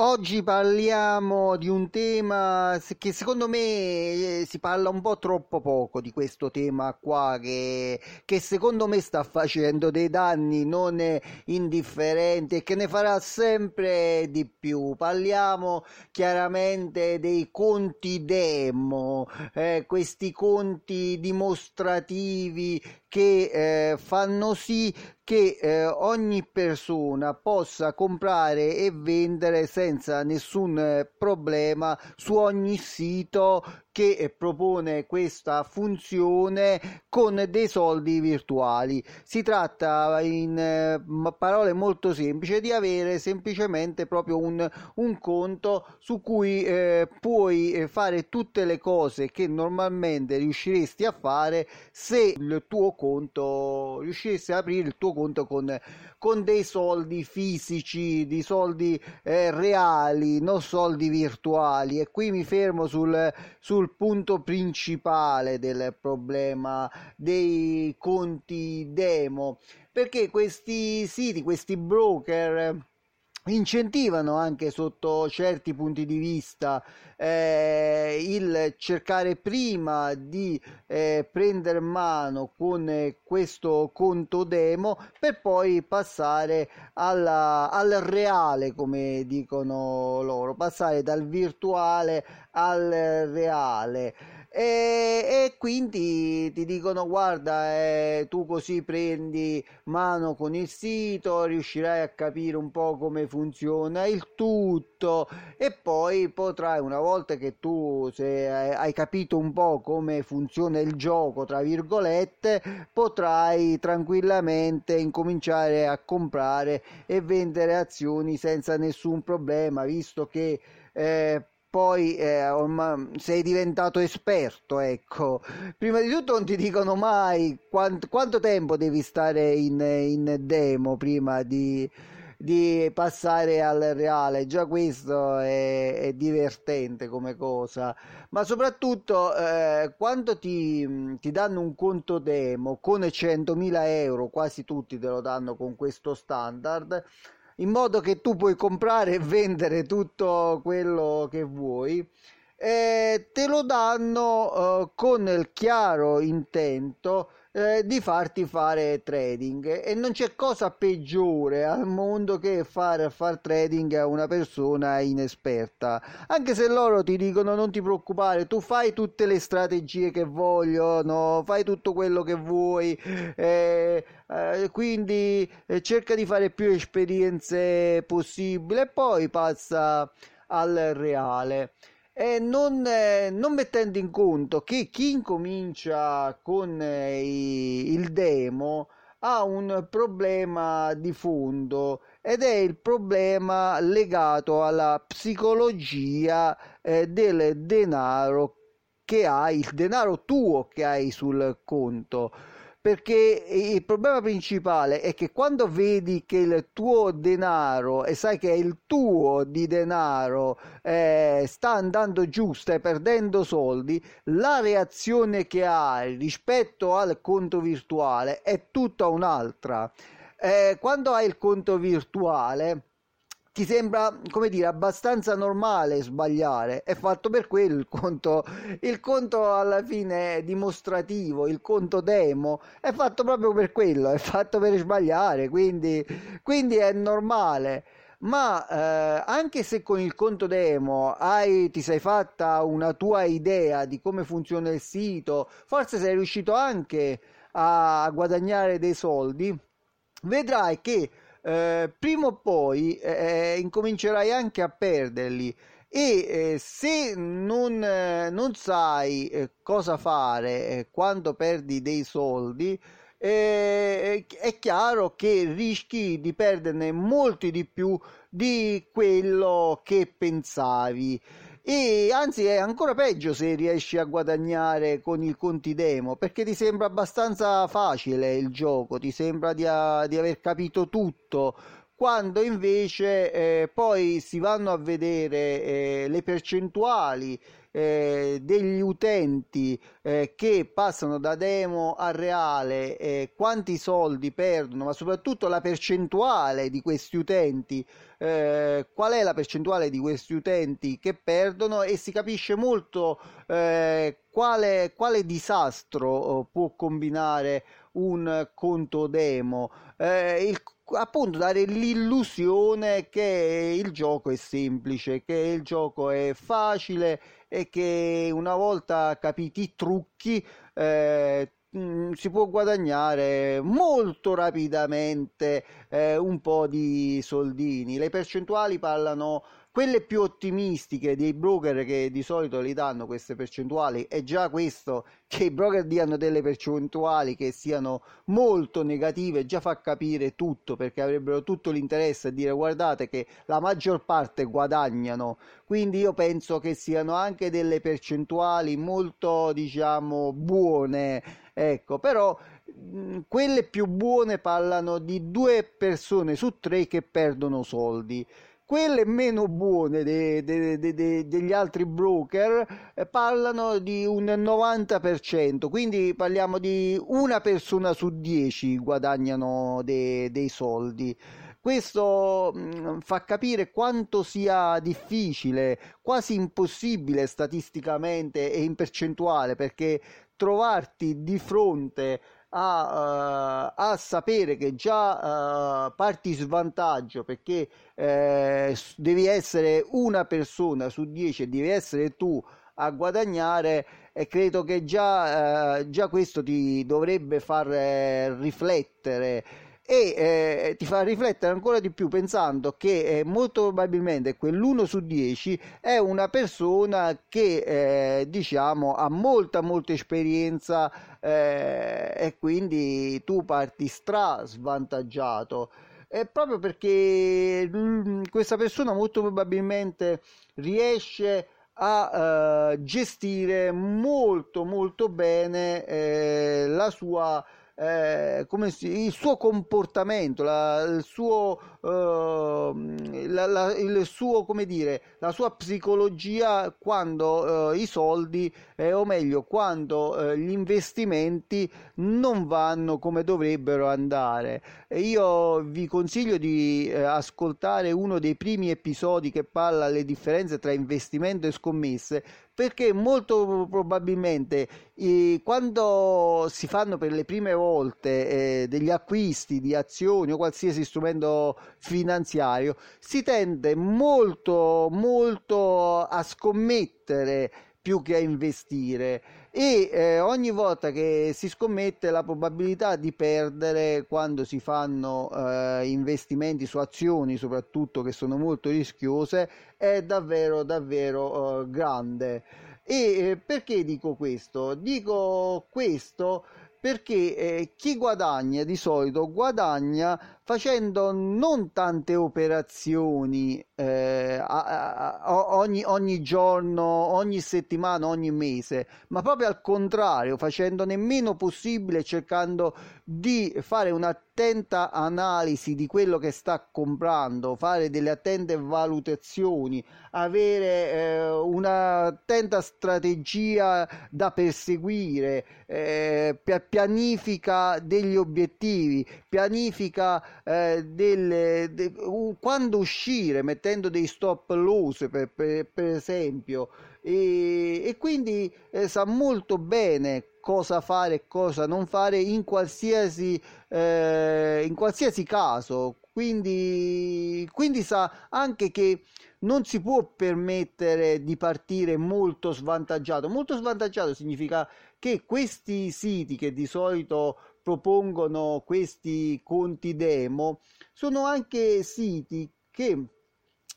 Oggi parliamo di un tema che secondo me eh, si parla un po' troppo poco di questo tema qua che, che secondo me sta facendo dei danni non indifferenti e che ne farà sempre di più. Parliamo chiaramente dei conti demo, eh, questi conti dimostrativi che eh, fanno sì che eh, ogni persona possa comprare e vendere senza nessun eh, problema su ogni sito che eh, propone questa funzione con dei soldi virtuali. Si tratta in eh, parole molto semplici di avere semplicemente proprio un, un conto su cui eh, puoi eh, fare tutte le cose che normalmente riusciresti a fare se il tuo conto, riuscissi ad aprire il tuo conto con, con dei soldi fisici, di soldi eh, reali, non soldi virtuali. E qui mi fermo sul, sul punto principale del problema dei conti demo, perché questi siti, questi broker incentivano anche sotto certi punti di vista eh, il cercare prima di eh, prendere mano con questo conto demo per poi passare alla, al reale come dicono loro passare dal virtuale al reale e, e quindi ti dicono guarda eh, tu così prendi mano con il sito riuscirai a capire un po' come funziona il tutto. E poi potrai una volta che tu se hai capito un po' come funziona il gioco tra virgolette potrai tranquillamente incominciare a comprare e vendere azioni senza nessun problema visto che eh, poi eh, ormai sei diventato esperto, ecco. Prima di tutto non ti dicono mai quant- quanto tempo devi stare in, in demo prima di, di, passare al reale. Già questo è, è divertente come cosa, ma soprattutto eh, quando ti, ti danno un conto demo con 100.000 euro, quasi tutti te lo danno con questo standard in modo che tu puoi comprare e vendere tutto quello che vuoi. E te lo danno uh, con il chiaro intento eh, di farti fare trading. E non c'è cosa peggiore al mondo che fare far trading a una persona inesperta. Anche se loro ti dicono non ti preoccupare tu fai tutte le strategie che vogliono fai tutto quello che vuoi eh, eh, quindi eh, cerca di fare più esperienze possibile. E poi passa al reale eh, non, eh, non, mettendo in conto che chi incomincia con eh, il demo ha un problema di fondo ed è il problema legato alla psicologia eh, del denaro che hai, il denaro tuo che hai sul conto perché il problema principale è che quando vedi che il tuo denaro e sai che è il tuo di denaro eh, sta andando giù, stai perdendo soldi, la reazione che hai rispetto al conto virtuale è tutta un'altra. Eh, quando hai il conto virtuale ti sembra, come dire, abbastanza normale sbagliare. È fatto per quello il conto, il conto alla fine dimostrativo, il conto demo, è fatto proprio per quello, è fatto per sbagliare, quindi, quindi è normale. Ma eh, anche se con il conto demo hai, ti sei fatta una tua idea di come funziona il sito, forse sei riuscito anche a guadagnare dei soldi, vedrai che eh, prima o poi eh, incomincerai anche a perderli. E eh, se non, eh, non sai eh, cosa fare quando perdi dei soldi è chiaro che rischi di perderne molti di più di quello che pensavi e anzi è ancora peggio se riesci a guadagnare con il conti demo perché ti sembra abbastanza facile il gioco, ti sembra di, a, di aver capito tutto. Quando invece eh, poi si vanno a vedere eh, le percentuali eh, degli utenti eh, che passano da demo a reale, eh, quanti soldi perdono, ma soprattutto la percentuale di questi utenti, eh, qual è la percentuale di questi utenti che perdono e si capisce molto eh, quale, quale disastro oh, può combinare un conto demo. Eh, il appunto dare l'illusione che il gioco è semplice, che il gioco è facile e che una volta capiti i trucchi eh, mm, si può guadagnare molto rapidamente eh, un po' di soldini. Le percentuali parlano quelle più ottimistiche dei broker che di solito li danno queste percentuali è già questo che i broker diano delle percentuali che siano molto negative già fa capire tutto perché avrebbero tutto l'interesse a dire guardate che la maggior parte guadagnano quindi io penso che siano anche delle percentuali molto diciamo buone ecco, però quelle più buone parlano di due persone su tre che perdono soldi quelle meno buone de, de, de, degli altri broker eh, parlano di un 90%, quindi parliamo di una persona su 10 guadagnano dei soldi. Questo mm, fa capire quanto sia difficile, quasi impossibile statisticamente e in percentuale, perché trovarti di fronte a, uh, a sapere che già uh, parti svantaggio perché uh, devi essere una persona su 10 e devi essere tu a guadagnare e credo che già, già questo ti dovrebbe far riflettere e eh, ti fa riflettere ancora di più pensando che eh, molto probabilmente quell'1 su 10 è una persona che eh, diciamo ha molta molta esperienza eh, e quindi tu parti stra svantaggiato è proprio perché mm, questa persona molto probabilmente riesce a uh, gestire molto molto bene eh, la sua eh, come si, il suo comportamento, la, il suo, eh, la, la, il suo, come dire, la sua psicologia quando eh, i soldi, eh, o meglio, quando eh, gli investimenti non vanno come dovrebbero andare. io vi consiglio di eh, ascoltare uno dei primi episodi che parla delle differenze tra investimento e scommesse perché molto probabilmente eh, quando si fanno per le prime volte eh, degli acquisti di azioni o qualsiasi strumento finanziario si tende molto molto a scommettere più che a investire. E eh, ogni volta che si scommette la probabilità di perdere quando si fanno eh, investimenti su azioni soprattutto che sono molto rischiose è davvero davvero eh, grande. E eh, perché dico questo? Dico questo perché eh, chi guadagna di solito guadagna facendo non tante operazioni eh, a, a, ogni, ogni, giorno, ogni settimana, ogni mese, ma proprio al contrario, facendo nemmeno possibile, cercando di fare un'attenta analisi di quello che sta comprando, fare delle attente valutazioni, avere eh, un'attenta strategia da perseguire, eh, pianifica degli obiettivi, pianifica eh, de, quando uscire mettendo dei stop loss per, per, per esempio e, e quindi eh, sa molto bene cosa fare e cosa non fare in qualsiasi, eh, in qualsiasi caso quindi, quindi sa anche che non si può permettere di partire molto svantaggiato. Molto svantaggiato significa che questi siti che di solito propongono questi conti demo sono anche siti che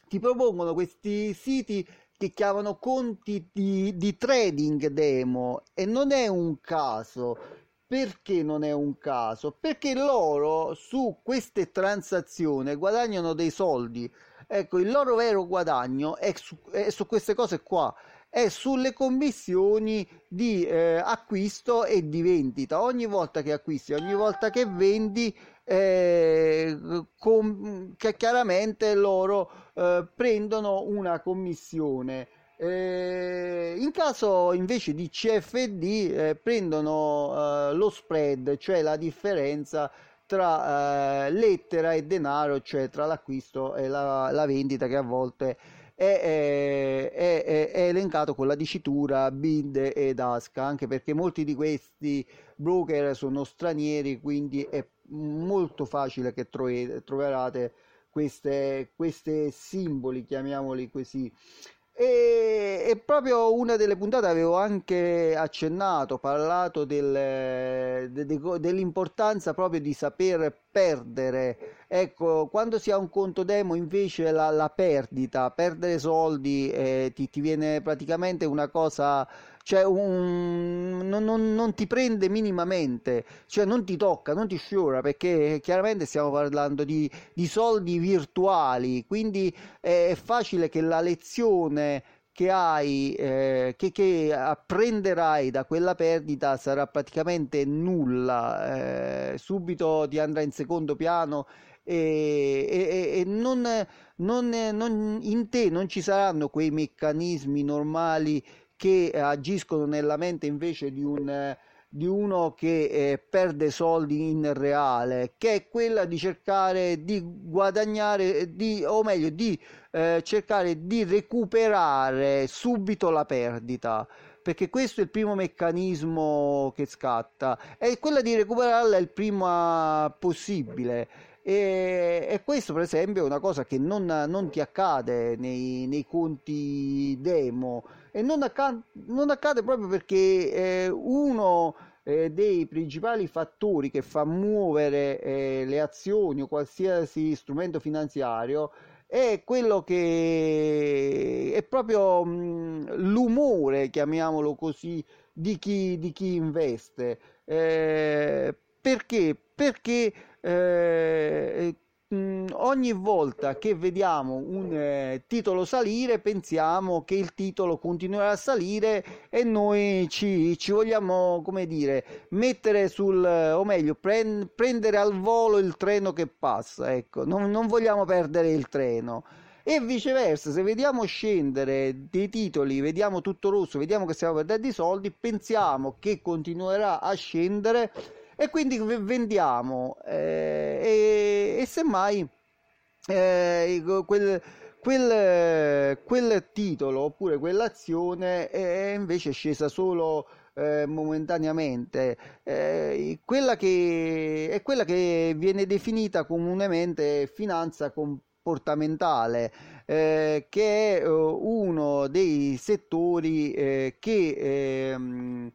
ti propongono questi siti che chiamano conti di, di trading demo e non è un caso perché non è un caso? Perché loro su queste transazioni guadagnano dei soldi. Ecco, il loro vero guadagno è su, è su queste cose qua è sulle commissioni di eh, acquisto e di vendita. Ogni volta che acquisti, ogni volta che vendi, eh, com- che chiaramente loro eh, prendono una commissione. Eh, in caso invece di CFD eh, prendono eh, lo spread, cioè la differenza tra lettera e denaro, cioè tra l'acquisto e la, la vendita che a volte è, è, è, è, elencato con la dicitura BIND ed ASCA, anche perché molti di questi broker sono stranieri, quindi è molto facile che troverete queste, queste simboli, chiamiamoli così. E, e, proprio una delle puntate avevo anche accennato, parlato del, de, de, dell'importanza proprio di saper perdere. Ecco, quando si ha un conto demo invece la, la perdita, perdere soldi eh, ti, ti viene praticamente una cosa cioè un, non, non, non, ti prende minimamente, cioè non ti tocca, non ti sciora, perché chiaramente stiamo parlando di, di soldi virtuali, quindi è facile che la lezione che hai, eh, che, che apprenderai da quella perdita sarà praticamente nulla, eh, subito ti andrà in secondo piano e, e, e non, non, non, in te non ci saranno quei meccanismi normali che agiscono nella mente invece di un di uno che eh, perde soldi in reale, che è quella di cercare di guadagnare, di, o meglio, di eh, cercare di recuperare subito la perdita. Perché questo è il primo meccanismo che scatta, è quella di recuperarla il prima possibile. E, e, questo, per esempio, è una cosa che non, non ti accade nei, nei, conti demo e non accade, non accade proprio perché eh, uno eh, dei principali fattori che fa muovere eh, le azioni o qualsiasi strumento finanziario è quello che è proprio mh, l'umore, chiamiamolo così, di chi, di chi investe. Eh, perché? Perché eh, mm, ogni volta che vediamo un eh, titolo salire pensiamo che il titolo continuerà a salire e noi ci, ci vogliamo come dire mettere sul o meglio prend, prendere al volo il treno che passa ecco. Non, non vogliamo perdere il treno. E viceversa se vediamo scendere dei titoli vediamo tutto rosso vediamo che stiamo perdendo i soldi pensiamo che continuerà a scendere e quindi vendiamo eh, e, e semmai eh, quel, quel, quel, titolo oppure quell'azione è invece scesa solo eh, momentaneamente. Eh, quella che è quella che viene definita comunemente finanza comportamentale eh, che è uh, uno dei settori eh, che, ehm,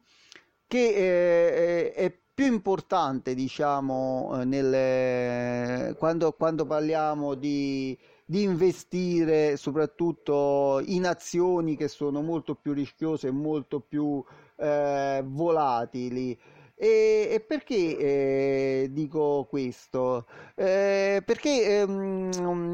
che eh, è più importante, diciamo, eh, nelle, quando, quando parliamo di, di investire soprattutto in azioni che sono molto più rischiose e molto più eh, volatili. E, e perché eh, dico questo? Eh, perché ehm,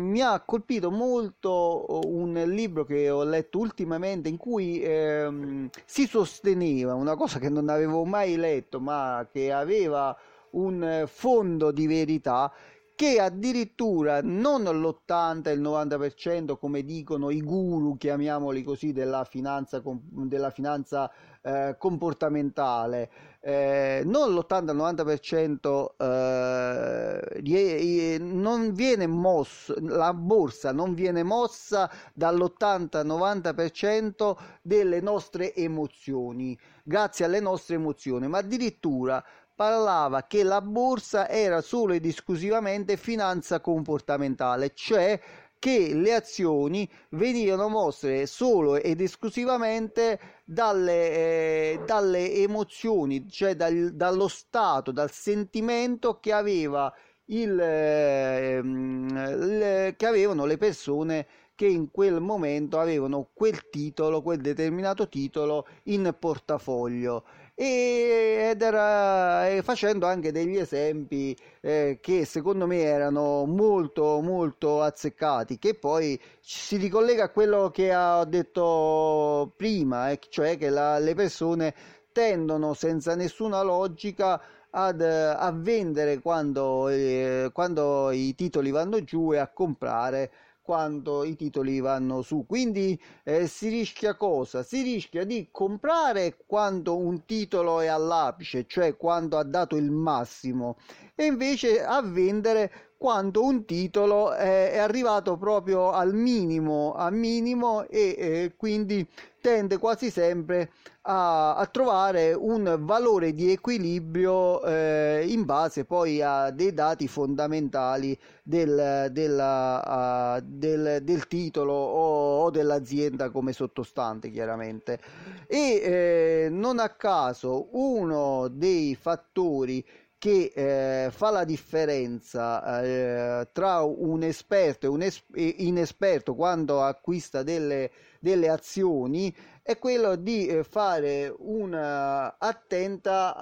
mi ha colpito molto un libro che ho letto ultimamente in cui ehm, si sosteneva una cosa che non avevo mai letto ma che aveva un fondo di verità che addirittura non l'80 e il 90% come dicono i guru, chiamiamoli così, della finanza, della finanza eh, comportamentale, eh, non l'80-90% eh, non viene mosso, la borsa non viene mossa dall'80-90% delle nostre emozioni, grazie alle nostre emozioni, ma addirittura parlava che la borsa era solo ed esclusivamente finanza comportamentale, cioè che le azioni venivano mosse solo ed esclusivamente dalle, eh, dalle emozioni, cioè dal, dallo stato, dal sentimento che aveva il, eh, il, che avevano le persone che in quel momento avevano quel titolo, quel determinato titolo in portafoglio ed era facendo anche degli esempi eh, che secondo me erano molto molto azzeccati che poi si ricollega a quello che ho detto prima eh, cioè che la, le persone tendono senza nessuna logica ad, a vendere quando, eh, quando i titoli vanno giù e a comprare quando i titoli vanno su. Quindi eh, si rischia cosa? Si rischia di comprare quando un titolo è all'apice, cioè quando ha dato il massimo, e invece a vendere quando un titolo è arrivato proprio al minimo, al minimo e eh, quindi tende quasi sempre a, a, trovare un valore di equilibrio eh, in base poi a dei dati fondamentali del, della, uh, del, del titolo o, o, dell'azienda come sottostante chiaramente. E eh, non a caso uno dei fattori che eh, fa la differenza eh, tra un esperto e un es- inesperto quando acquista delle, delle azioni è quello di eh, fare un'attenta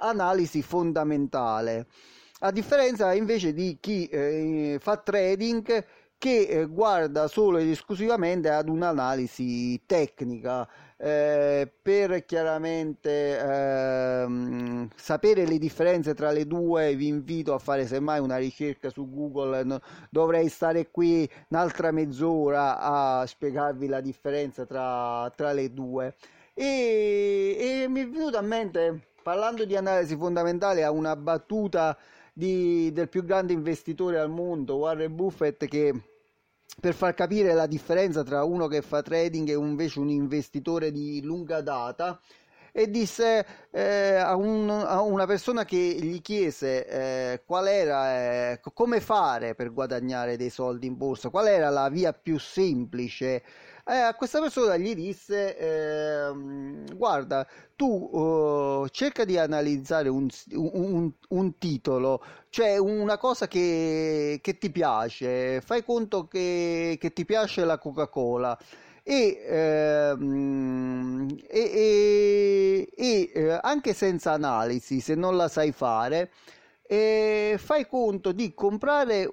analisi fondamentale. A differenza invece di chi eh, fa trading che eh, guarda solo ed esclusivamente ad un'analisi tecnica eh, per chiaramente ehm, sapere le differenze tra le due vi invito a fare semmai una ricerca su Google. No, dovrei stare qui un'altra mezz'ora a spiegarvi la differenza tra, tra le due. E, e mi è venuta a mente parlando di analisi fondamentale a una battuta di, del più grande investitore al mondo Warren Buffett che per far capire la differenza tra uno che fa trading e invece un investitore di lunga data e disse eh, a, un, a, una persona che gli chiese eh, qual era eh, come fare per guadagnare dei soldi in borsa, qual era la via più semplice eh, a questa persona gli disse eh, guarda tu uh, cerca di analizzare un, un, un, titolo cioè una cosa che, che ti piace fai conto che, che ti piace la coca cola e, ehm, e, e, e eh, anche senza analisi se non la sai fare eh, fai conto di comprare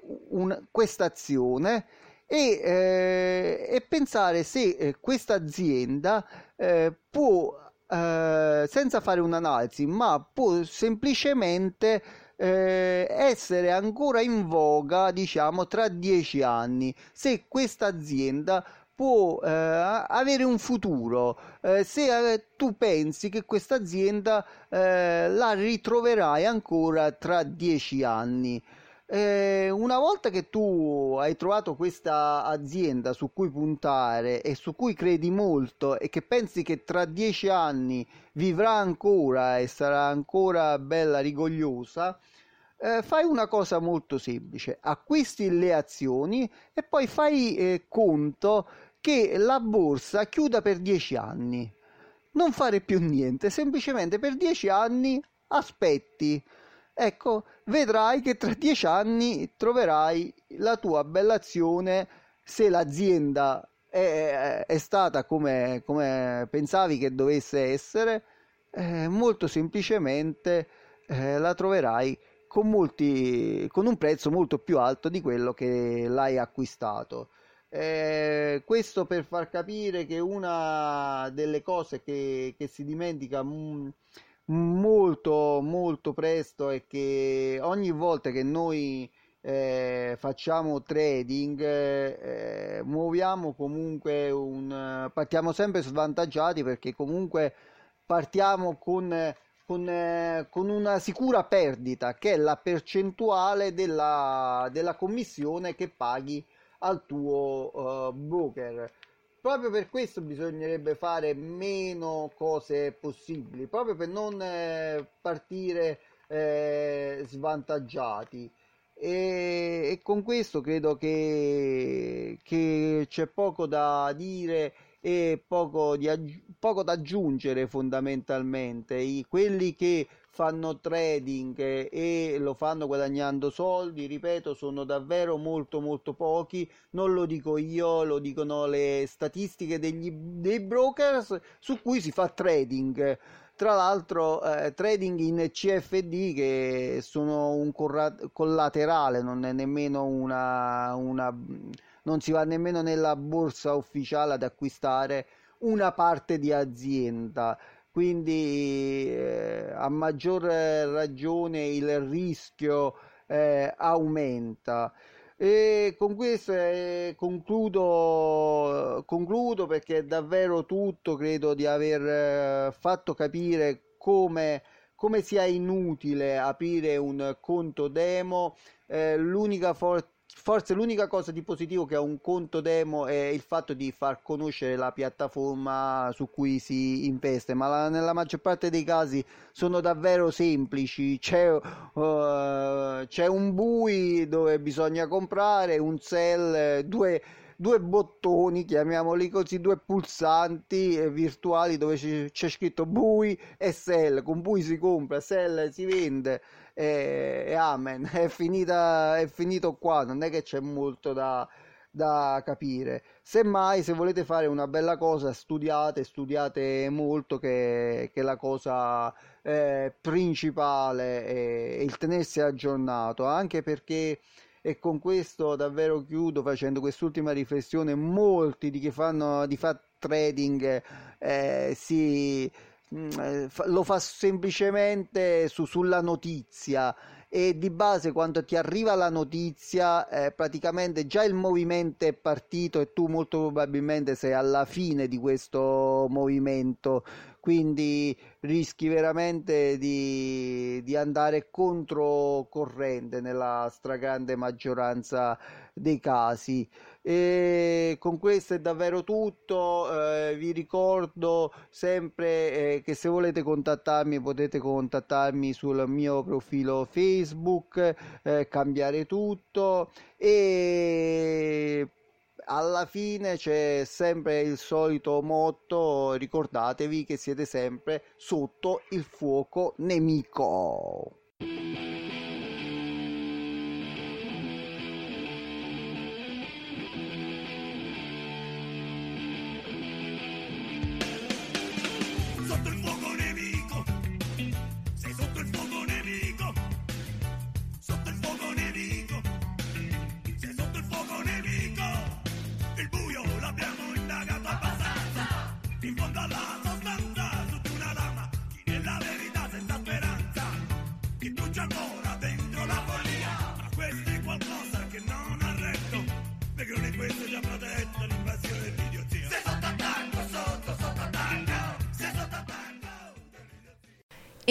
questa azione e, eh, e pensare se eh, questa azienda eh, può, eh, senza fare un'analisi, ma può semplicemente eh, essere ancora in voga, diciamo, tra dieci anni, se questa azienda può eh, avere un futuro. Eh, se eh, tu pensi che questa azienda la ritroverai ancora tra dieci anni eh, una volta che tu hai trovato questa azienda su cui puntare e su cui credi molto e che pensi che tra dieci anni vivrà ancora e sarà ancora bella rigogliosa, eh, fai una cosa molto semplice, acquisti le azioni e poi fai eh, conto che la borsa chiuda per dieci anni. Non fare più niente, semplicemente per dieci anni aspetti ecco, vedrai che tra dieci anni troverai la tua bella azione se l'azienda è, è stata come, come, pensavi che dovesse essere, eh, molto semplicemente eh, la troverai con, molti, con un prezzo molto più alto di quello che l'hai acquistato. Eh, questo per far capire che una delle cose che, che si dimentica mh, mm, molto molto presto e che ogni volta che noi eh, facciamo trading eh, muoviamo comunque un partiamo sempre svantaggiati perché comunque partiamo con con, eh, con, una sicura perdita che è la percentuale della, della commissione che paghi al tuo uh, broker proprio per questo bisognerebbe fare meno cose possibili, proprio per non eh, partire eh, svantaggiati. E, e, con questo credo che, che c'è poco da dire e poco, di, poco da aggiungere fondamentalmente. I, quelli che fanno trading e lo fanno guadagnando soldi, ripeto, sono davvero molto molto pochi, non lo dico io, lo dicono le statistiche degli, dei brokers su cui si fa trading. Tra l'altro eh, trading in CFD che sono un collaterale, non è nemmeno una, una non si va nemmeno nella borsa ufficiale ad acquistare una parte di azienda quindi eh, a maggior ragione il rischio eh, aumenta. E con questo eh, concludo, concludo perché è davvero tutto, credo di aver eh, fatto capire come, come sia inutile aprire un conto demo. Eh, l'unica forza forse l'unica cosa di positivo che ha un conto demo è il fatto di far conoscere la piattaforma su cui si investe, ma la, nella maggior parte dei casi sono davvero semplici. C'è, uh, c'è un bui dove bisogna comprare, un sell, due due bottoni, chiamiamoli così, due pulsanti eh, virtuali dove c'è, scritto bui e sell. Con bui si compra, sell si vende e, e amen. È, finita, è finito qua, non è che c'è molto da, da capire. Semmai, se volete fare una bella cosa, studiate, studiate molto, che, che la cosa eh, principale è il tenersi aggiornato, anche perché e con questo davvero chiudo facendo quest'ultima riflessione. Molti di chi fanno di fat trading eh, si, lo fa semplicemente su, sulla notizia e di base quando ti arriva la notizia eh, praticamente già il movimento è partito e tu molto probabilmente sei alla fine di questo movimento quindi rischi veramente di, di andare controcorrente nella stragrande maggioranza dei casi. E con questo è davvero tutto. Eh, vi ricordo sempre eh, che se volete contattarmi potete contattarmi sul mio profilo Facebook, eh, cambiare tutto e alla fine c'è sempre il solito motto, ricordatevi che siete sempre sotto il fuoco nemico.